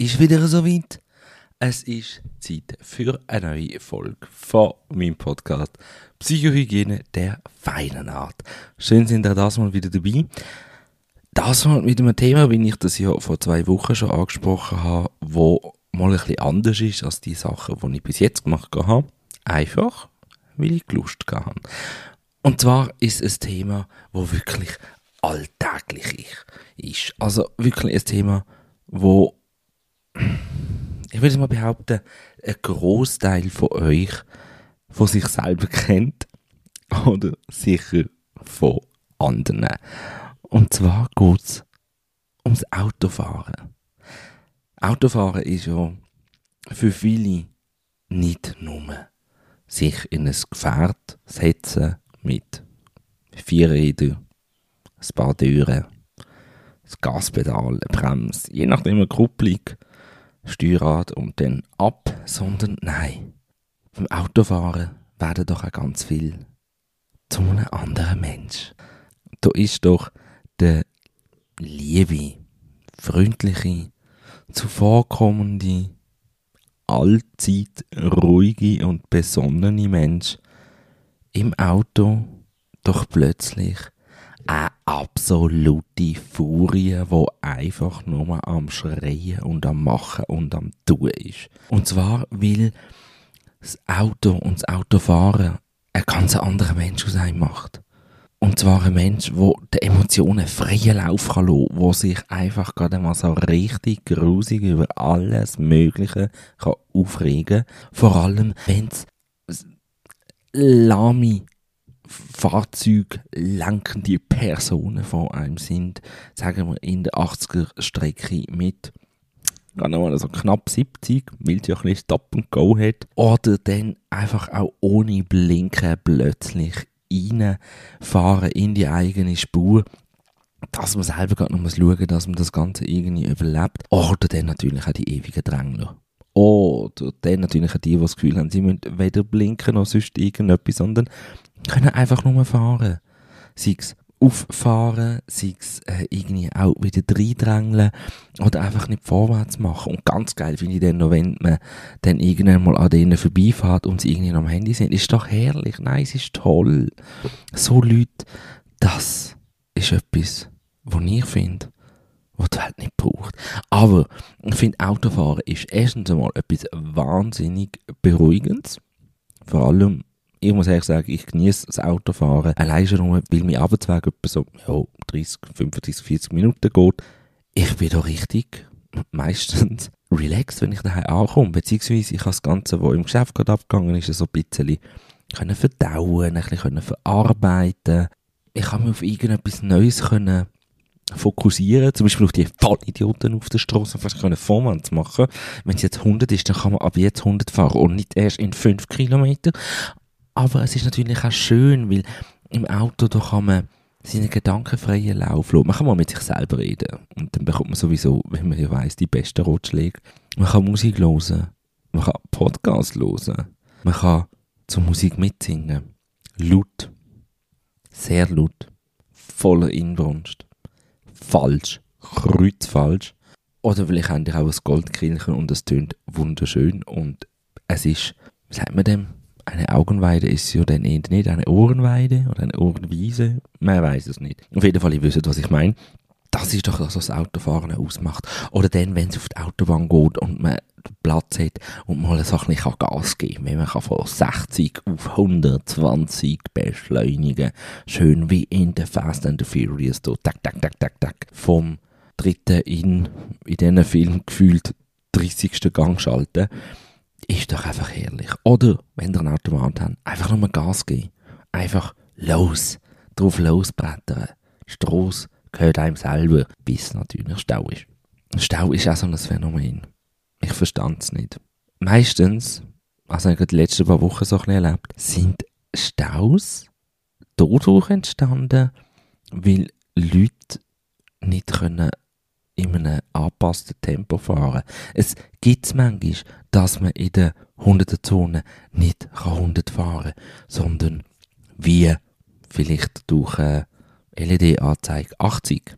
Ist wieder soweit. Es ist Zeit für eine neue Folge von meinem Podcast Psychohygiene der feinen Art. Schön sind ihr das mal wieder dabei. Das mal mit einem Thema, wie ich das ja vor zwei Wochen schon angesprochen habe, wo mal ein bisschen anders ist als die Sachen, die ich bis jetzt gemacht habe. Einfach, weil ich Lust habe. Und zwar ist es ein Thema, wo wirklich alltäglich ist. Also wirklich ein Thema, wo ich würde mal behaupten, ein Großteil von euch von sich selber kennt oder sicher von anderen. Und zwar geht es ums Autofahren. Autofahren ist ja für viele nicht nur sich in ein Gefährt setzen mit vier Rädern, ein paar Türen, das Gaspedal, eine Bremse, je nachdem eine Kupplung, Steuerrad und dann ab, sondern nein. Beim Autofahren werden doch auch ganz viel zu einem anderen Mensch. Da ist doch der liebe, freundliche, zuvorkommende, allzeit ruhige und besonnene Mensch im Auto doch plötzlich eine absolute Furie, wo einfach nur am Schreien und am Machen und am Tun ist. Und zwar, weil das Auto und das Autofahren ein ganz anderer Mensch aus einem macht. Und zwar ein Mensch, der den Emotionen freien Lauf kann lassen, der sich einfach gerade mal so richtig grusig über alles Mögliche kann aufregen kann. Vor allem, wenn es lahme Fahrzeug lenkende Personen vor einem sind, sagen wir in der 80er-Strecke mit mal so knapp 70, weil sie ja ein bisschen Stop and Go hat. Oder dann einfach auch ohne Blinken plötzlich reinfahren in die eigene Spur dass man selber gerade noch schauen muss, dass man das Ganze irgendwie überlebt. Oder dann natürlich auch die ewigen Drängler. Oder dann natürlich die, die das Gefühl haben, sie müssen weder blinken noch sonst irgendetwas, sondern können einfach nur fahren. Sei es auffahren, sei es äh, irgendwie auch wieder reindrängeln oder einfach nicht vorwärts machen. Und ganz geil finde ich dann noch, wenn man dann irgendwann mal an denen vorbeifährt und sie irgendwie am Handy sind. Ist doch herrlich, nein, es ist toll. So Leute, das ist etwas, was ich finde, was die Welt nicht braucht. Aber ich finde, Autofahren ist erstens einmal etwas wahnsinnig Beruhigendes. Vor allem ich muss ehrlich sagen, ich genieße das Autofahren. Allein schon, weil mein Arbeitsweg etwa so ja, 30, 35, 40 Minuten geht. Ich bin da richtig meistens relaxed, wenn ich daheim ankomme. Beziehungsweise ich habe das Ganze, was im Geschäft gerade abgegangen ist, so ein bisschen können verdauen, ein bisschen verarbeiten. Ich kann mich auf irgendetwas Neues können fokussieren, zum Beispiel auf die Vollidioten auf der Straße fast können vorwärts machen. Wenn es jetzt 100 ist, dann kann man ab jetzt 100 fahren und nicht erst in 5 Kilometer. Aber es ist natürlich auch schön, weil im Auto da kann man seinen gedankenfreien Lauf lassen. Man kann mal mit sich selber reden. Und dann bekommt man sowieso, wenn man ja weiss, die besten Ratschläge. Man kann Musik hören. Man kann Podcasts hören. Man kann zur Musik mitsingen. Laut. Sehr laut. Voller Inbrunst. Falsch. Kreuzfalsch. Oder vielleicht haben die auch ein Goldkirchen und es tönt wunderschön und es ist, wie sagt man dem? eine Augenweide ist ja dann eher nicht eine Ohrenweide oder eine Ohrenwiese. Man weiß es nicht. Auf jeden Fall, ihr wisst, was ich meine. Das ist doch das, was Autofahren ausmacht. Oder dann, wenn es auf die Autobahn geht und man Platz hat und mal so ein bisschen Gas geben kann. Wenn man kann von 60 auf 120 beschleunigen Schön wie in The Fast and the Furious. Da, tak, tak, tak, tak, tak. Vom dritten in, in diesen Film gefühlt 30. Gang schalten ist doch einfach herrlich. Oder, wenn ihr ein Automat habt, einfach nur Gas geben. Einfach los. Drauf losbrettern. Strasse gehört einem selber, bis natürlich Stau ist. Stau ist auch so ein Phänomen. Ich verstand es nicht. Meistens, also ich habe die letzten paar Wochen so ein erlebt, sind Staus dadurch entstanden, weil Leute nicht können in einem angepassten Tempo fahren. Es gibt es manchmal, dass man in der 100er-Zone nicht 100 fahren kann, sondern wie vielleicht durch eine LED-Anzeige 80.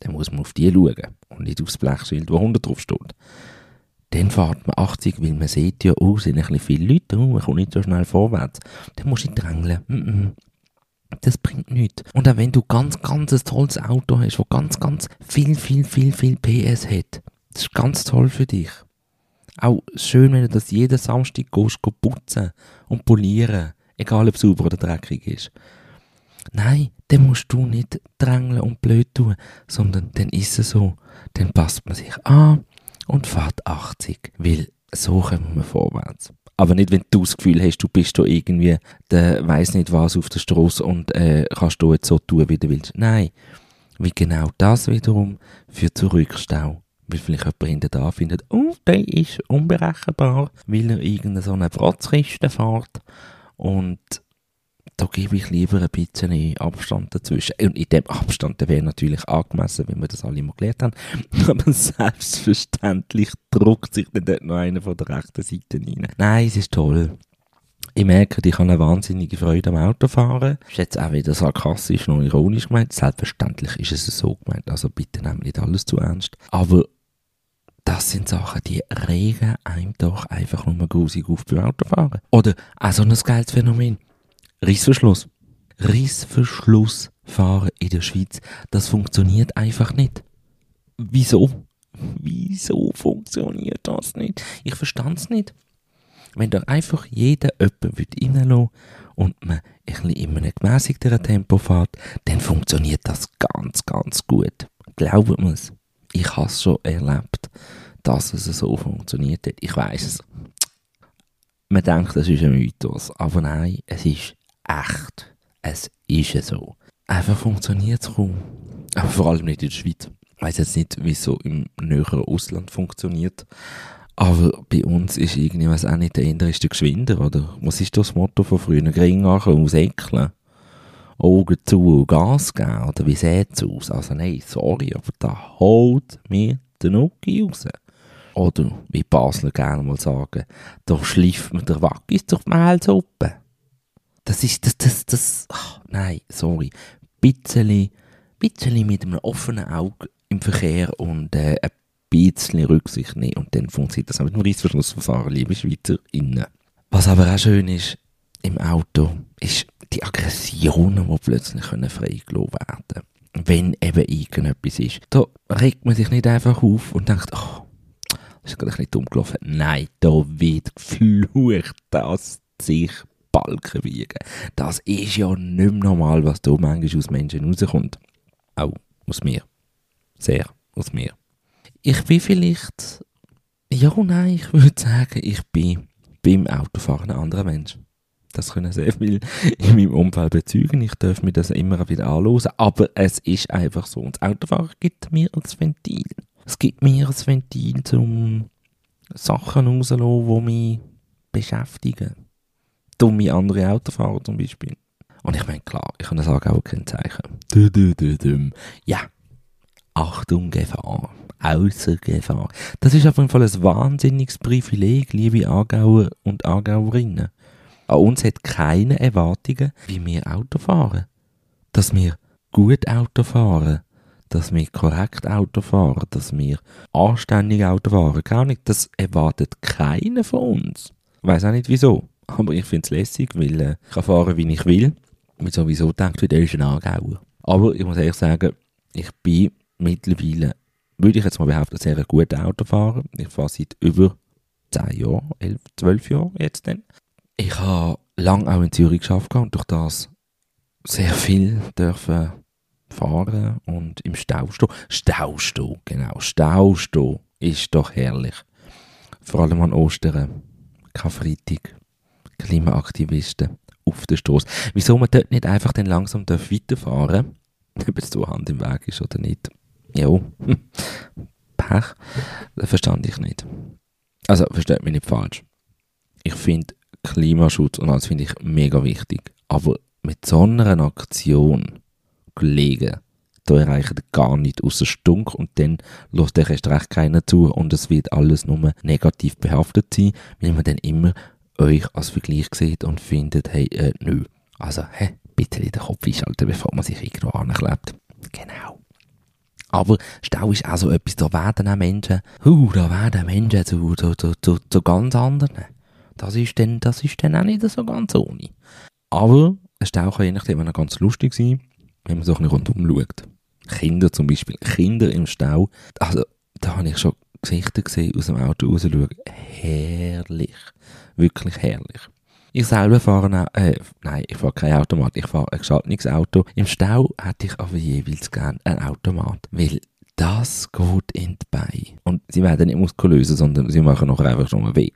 dann muss man auf die schauen und nicht aufs Blechschild, wo 100 drauf steht. Dann fährt man 80, weil man sieht ja, oh, sind ein bisschen viele Leute, oh, man kommt nicht so schnell vorwärts. Dann musst du drängeln. Mm -mm. Das bringt nichts. Und auch wenn du ganz, ganz ein tolles Auto hast, das ganz, ganz viel, viel, viel, viel PS hat, das ist ganz toll für dich. Auch schön, wenn du das jeden Samstag gehst, gehst putzen und polieren. Egal, ob es sauber oder dreckig ist. Nein, dann musst du nicht drängeln und blöd tun, sondern dann ist es so. Dann passt man sich an und fährt 80, weil so kommen wir vorwärts. Aber nicht, wenn du das Gefühl hast, du bist da irgendwie, der weiß nicht was auf der Straße und äh, kannst du jetzt so tun, wie du willst. Nein, wie genau das wiederum führt zu Rückstau. Weil vielleicht jemand hinter da findet, oh, der ist unberechenbar, weil er irgendeine so eine Protzkiste fährt. Und da gebe ich lieber ein bisschen Abstand dazwischen. Und in dem Abstand, wäre natürlich angemessen, wenn wir das alle mal gelernt haben. Aber selbstverständlich druckt sich dann dort noch einer von der rechten Seite rein. Nein, es ist toll. Ich merke, ich habe eine wahnsinnige Freude am Autofahren. Ist jetzt auch wieder sarkastisch und ironisch gemeint. Selbstverständlich ist es so gemeint. Also bitte nehmt nicht alles zu ernst. Aber das sind Sachen, die regen einem doch einfach nur grusig auf beim Autofahren. Oder auch so ein geiles Phänomen. Rissverschluss. Rissverschlussfahren in der Schweiz, das funktioniert einfach nicht. Wieso? Wieso funktioniert das nicht? Ich verstand es nicht. Wenn da einfach jeder jemanden reinlassen und man ein bisschen in einem gemäßigteren Tempo fährt, dann funktioniert das ganz, ganz gut. Glaubt mir es. Ich habe es schon erlebt, dass es so funktioniert hat. Ich weiß es. Man denkt, das ist ein Mythos, aber nein, es ist echt. Es ist so. Einfach funktioniert es kaum. Aber vor allem nicht in der Schweiz. Ich weiß jetzt nicht, wie es so im näheren Ausland funktioniert. Aber bei uns ist irgendwie, auch nicht, der Inder ist der Geschwinder, oder? Was ist das Motto von früher? Gring machen, ausäckeln. Augen zu und Gas geben, oder wie sieht es aus? Also nein, sorry, aber da holt mir der Nuki raus. Oder, wie Basler gerne mal sagen, da schleift mir der Wackis durch die Mehlsuppe. Das ist, das, das, das, ach, nein, sorry. Bisschen, bisschen mit einem offenen Auge im Verkehr und äh, ein bisschen Rücksicht nehmen und dann funktioniert das auch mit dem Reissverschlussverfahren, liebe SchweizerInnen. Was aber auch schön ist im Auto, ist die Aggressionen, die plötzlich freigelassen werden können. Wenn eben irgendetwas ist. Da regt man sich nicht einfach auf und denkt, oh, das ist gerade ein bisschen dumm gelaufen. Nein, da wird geflucht, dass sich Balken wiegen. Das ist ja nicht mehr normal, was da manchmal aus Menschen rauskommt. Auch aus mir. Sehr aus mir. Ich bin vielleicht, ja nein, ich würde sagen, ich bin beim Autofahren ein anderer Mensch. Das können sehr viele in meinem Umfeld bezeugen. Ich darf mir das immer wieder anlösen. Aber es ist einfach so. Und das Autofahren gibt mir als Ventil. Es gibt mir ein Ventil, um Sachen rauszulassen, die mich beschäftigen dumme andere Autofahrer zum Beispiel. Und ich meine, klar, ich kann sagen auch kein Zeichen. Ja, Achtung, Gefahr. Außer Gefahr. Das ist auf jeden Fall ein wahnsinniges Privileg, liebe Aargauer und Aargauerinnen. An uns hat keine Erwartungen, wie wir Auto fahren. Dass wir gut Auto fahren, dass wir korrekt Auto fahren, dass wir anständig Auto fahren. Gar nicht, das erwartet keiner von uns. Ich weiß auch nicht wieso. Aber ich finde es lässig, weil äh, ich kann fahren, wie ich will. Ich sowieso denkt, der ist ein Angauer. Aber ich muss ehrlich sagen, ich bin mittlerweile, würde ich jetzt mal behaupten, sehr guter Autofahrer. Ich fahre seit über 10 Jahren, 11, 12 Jahren jetzt dann. Ich habe lange auch in Zürich geschafft und durch das sehr viel dürfen fahren und im Stau stehen. Stau stehen, genau. Stau stehen ist doch herrlich. Vor allem an Ostern, Karfreitag. Klimaaktivisten auf der Straße. Wieso man dort nicht einfach dann langsam weiterfahren darf, ob es so Hand im Weg ist oder nicht. Ja, Pech, das verstand ich nicht. Also, versteht mich nicht falsch. Ich finde Klimaschutz und alles finde ich mega wichtig. Aber mit so einer Aktion, Kollegen, da erreicht ihr gar nicht außer Stunk und dann lässt euch erst recht keiner zu und es wird alles nur negativ behaftet sein, weil man dann immer euch als Vergleich seht und findet, hey, äh, nö. Also, hä, bitte den Kopf einschalten, bevor man sich irgendwo anklebt. Genau. Aber Stau ist auch so etwas, da werden auch Menschen, uh, da werden Menschen zu, zu, zu, zu, zu ganz anderen. Das ist dann, das ist dann auch nicht so ganz ohne. Aber ein Stau kann je nachdem auch ganz lustig sein, wenn man so ein bisschen rundum schaut. Kinder zum Beispiel, Kinder im Stau, also da habe ich schon Gesichter gesehen, aus dem Auto raus schauen. Herrlich. Wirklich herrlich. Ich selber fahre äh, nein, ich fahre kein Automat, ich fahre ein geschaltetes Auto. Im Stau hätte ich aber jeweils gern ein Automat, weil das geht in die Beine. Und sie werden nicht muskulöser, sondern sie machen nachher einfach schon mal weh.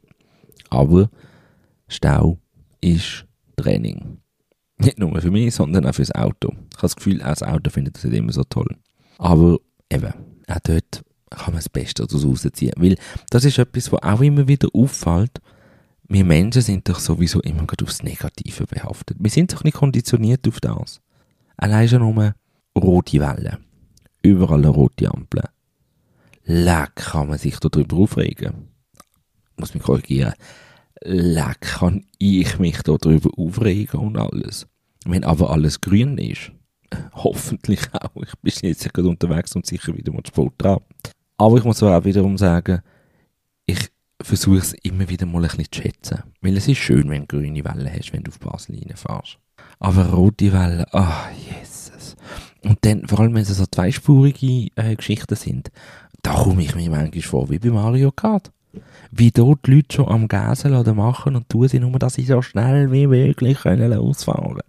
Aber Stau ist Training. Nicht nur für mich, sondern auch fürs Auto. Ich habe das Gefühl, auch das Auto findet das nicht immer so toll. Aber eben, auch dort kann man das Beste daraus rausziehen. Weil das ist etwas, was auch immer wieder auffällt. Wir Menschen sind doch sowieso immer gerade aufs Negative behaftet. Wir sind doch nicht konditioniert auf das. Allein schon nur rote Wellen. Überall rote Ampel. Leck kann man sich darüber aufregen. Muss mich korrigieren. Leck kann ich mich darüber aufregen und alles. Wenn aber alles grün ist, hoffentlich auch. Ich bin jetzt gerade unterwegs und sicher wieder mal Sport dran. Aber ich muss auch wiederum sagen, ich versuche es immer wieder mal ein bisschen zu schätzen. Weil es ist schön, wenn du grüne Wellen hast, wenn du auf Basel reinfährst. Aber rote Wellen, ah, oh, Jesus. Und dann, vor allem wenn es so zweispurige äh, Geschichten sind, da komme ich mir manchmal vor wie bei Mario Kart. Wie dort die Leute schon am Gasen machen und tun sie nur, dass sie so schnell wie möglich können losfahren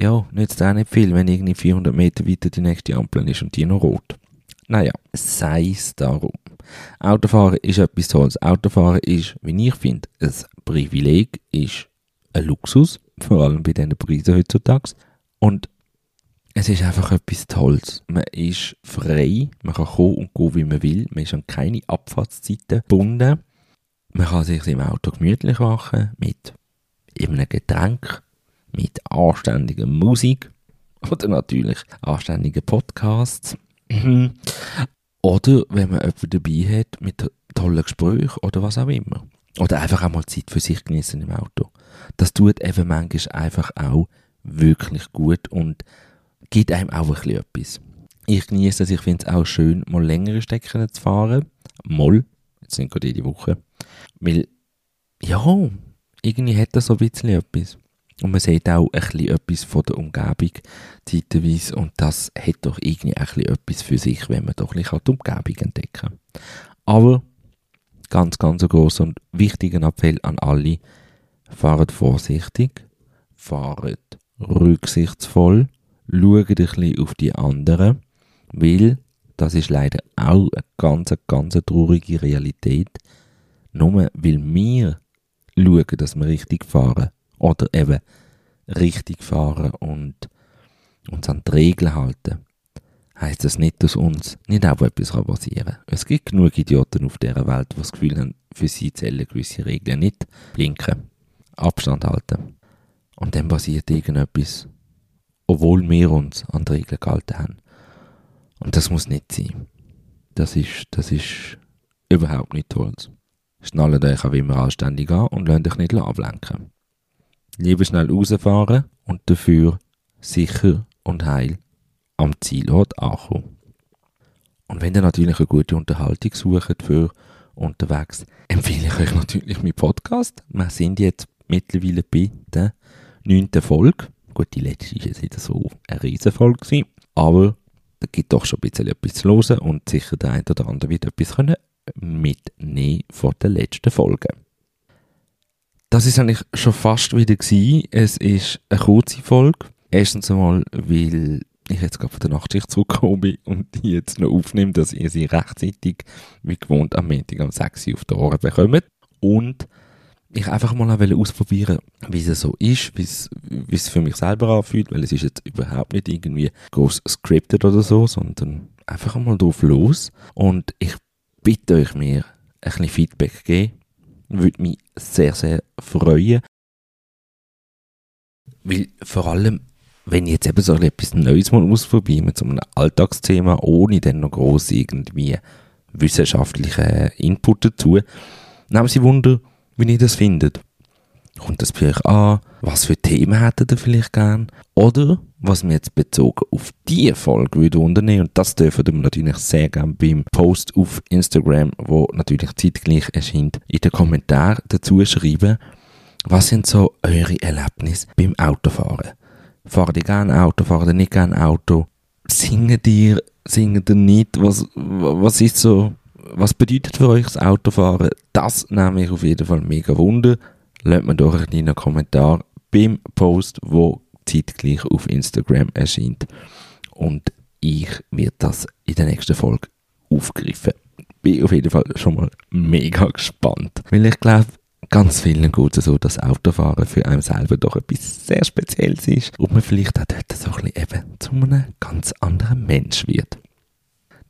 Ja, nützt auch nicht viel, wenn irgendwie 400 Meter weiter die nächste Ampel ist und die noch rot. Naja, sei es darum. Autofahren ist etwas Tolles. Autofahren ist, wie ich finde, ein Privileg, ist ein Luxus, vor allem bei diesen Preisen heutzutage. Und es ist einfach etwas Tolles. Man ist frei, man kann kommen und gehen, wie man will. Man ist an keine Abfahrtszeiten gebunden. Man kann sich im Auto gemütlich machen mit einem Getränk, mit anständiger Musik oder natürlich anständigen Podcasts. Oder wenn man jemanden dabei hat mit tollen Gesprächen oder was auch immer. Oder einfach auch mal Zeit für sich genießen im Auto. Das tut eben manchmal einfach auch wirklich gut und gibt einem auch ein bisschen etwas. Ich genieße es, ich finde es auch schön, mal längere Strecken zu fahren. Mal, jetzt sind gerade jede Woche. Weil, ja, irgendwie hat das so ein bisschen etwas. Und man sieht auch ein bisschen etwas von der Umgebung zeitweise und das hat doch irgendwie ein etwas für sich, wenn man doch ein die Umgebung entdecken kann. Aber ganz, ganz ein grosser und wichtiger Appell an alle, fahrt vorsichtig, fahrt rücksichtsvoll, schaut ein bisschen auf die anderen, weil das ist leider auch eine ganz, ganz traurige Realität. Nur weil wir schauen, dass wir richtig fahren, oder eben richtig fahren und uns an die Regeln halten, heißt das nicht, dass uns nicht auch etwas passieren kann. Es gibt genug Idioten auf dieser Welt, die das Gefühl haben, für sie zählen gewisse Regeln nicht. Blinken, Abstand halten. Und dann passiert irgendetwas, obwohl wir uns an die Regeln gehalten haben. Und das muss nicht sein. Das ist, das ist überhaupt nicht toll. Schnallt euch auch immer anständig an und lasst euch nicht ablenken. Lieber schnell rausfahren und dafür sicher und heil am Zielort ankommen. Und wenn ihr natürlich eine gute Unterhaltung sucht für unterwegs, empfehle ich euch natürlich meinen Podcast. Wir sind jetzt mittlerweile bei der neunten Folge. Gut, die letzte war jetzt nicht so eine Riesenfolge aber da gibt doch schon ein bisschen etwas zu hören und sicher der eine oder andere wird etwas mitnehmen von der letzten Folge. Das ist eigentlich schon fast wieder gewesen. Es ist eine kurze Folge. Erstens einmal, weil ich jetzt gerade von der Nachtschicht zurückgekommen bin und die jetzt noch aufnehme, dass ihr sie rechtzeitig, wie gewohnt, am Montag um 6 Uhr auf die Ohren bekommt. Und ich einfach mal ausprobieren, wie es so ist, wie es für mich selber anfühlt, weil es ist jetzt überhaupt nicht irgendwie groß scripted oder so, sondern einfach mal drauf los. Und ich bitte euch mir ein bisschen Feedback geben würde mich sehr, sehr freuen. Weil vor allem, wenn ich jetzt eben so etwas Neues mal ausprobiere, mit so einem Alltagsthema, ohne dann noch groß irgendwie wissenschaftlichen Input dazu, nehmen Sie Wunder, wie ihr das findet. Kommt das bei euch an? Was für Themen hättet ihr vielleicht gern? Oder, was wir jetzt bezogen auf diese Folge würde unternehmen. Und das dürfen wir natürlich sehr gerne beim Post auf Instagram, wo natürlich zeitgleich erscheint, in den Kommentaren dazu schreiben, was sind so eure Erlebnisse beim Autofahren? Fahrt ihr gerne Auto, fahrt ihr nicht gerne Auto? Singen ihr, singen ihr nicht? Was, was ist so, was bedeutet für euch das Autofahren? Das nehme ich auf jeden Fall mega wunder. Lasst mir doch einen kleinen Kommentar beim Post, wo zeitgleich auf Instagram erscheint. Und ich werde das in der nächsten Folge aufgreifen. Bin auf jeden Fall schon mal mega gespannt. Weil ich glaube, ganz vielen geht so, dass Autofahren für einen selber doch etwas sehr Spezielles ist und man vielleicht auch dort so ein bisschen eben zu einem ganz anderen Mensch wird.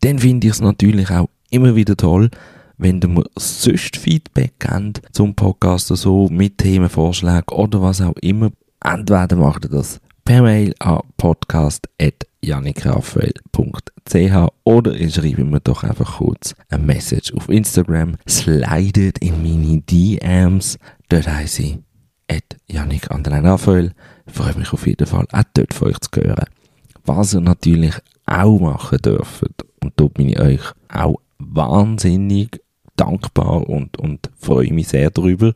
Dann finde ich es natürlich auch immer wieder toll, wenn du mir sonst Feedback gebt zum Podcast oder so, mit Themenvorschlägen oder was auch immer, entweder macht ihr das per Mail an podcast.janikraffael.ch oder ihr schreibt mir doch einfach kurz eine Message auf Instagram, slidet in meine DMs, dort heisst ich at Janik Raphael. Freue mich auf jeden Fall auch dort von euch zu hören. Was ihr natürlich auch machen dürft, und dort bin ich euch auch wahnsinnig dankbar und, und freue mich sehr darüber,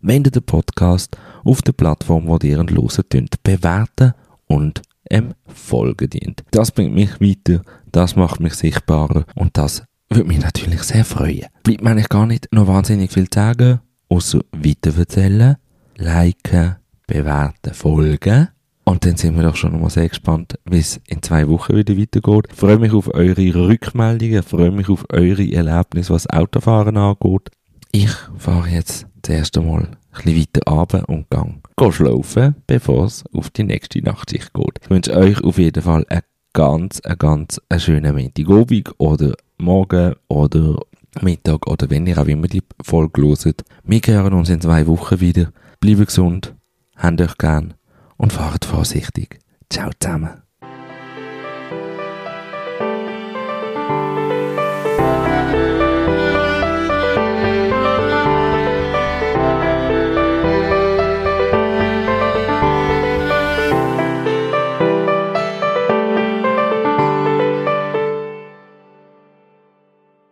wenn ihr den Podcast auf der Plattform, wo ihr ihn hören bewerten und ähm, folgen dient. Das bringt mich weiter, das macht mich sichtbarer und das würde mich natürlich sehr freuen. Bleibt mir eigentlich gar nicht noch wahnsinnig viel zu sagen, außer weiterverzählen, liken, bewerten, folgen. Und dann sind wir doch schon mal sehr gespannt, wie es in zwei Wochen wieder weitergeht. Ich freue mich auf eure Rückmeldungen, freue mich auf eure Erlebnisse, was Autofahren angeht. Ich fahre jetzt zuerst einmal ein bisschen weiter runter und gang schlafen, bevor es auf die nächste Nachtschicht geht. Ich wünsche euch auf jeden Fall einen ganz, einen ganz einen schönen Montagabend oder Morgen oder Mittag oder wenn ihr auch immer die Folge hört. Wir hören uns in zwei Wochen wieder. Bleibt gesund, habt euch gern und fahrt vorsichtig. Ciao zusammen.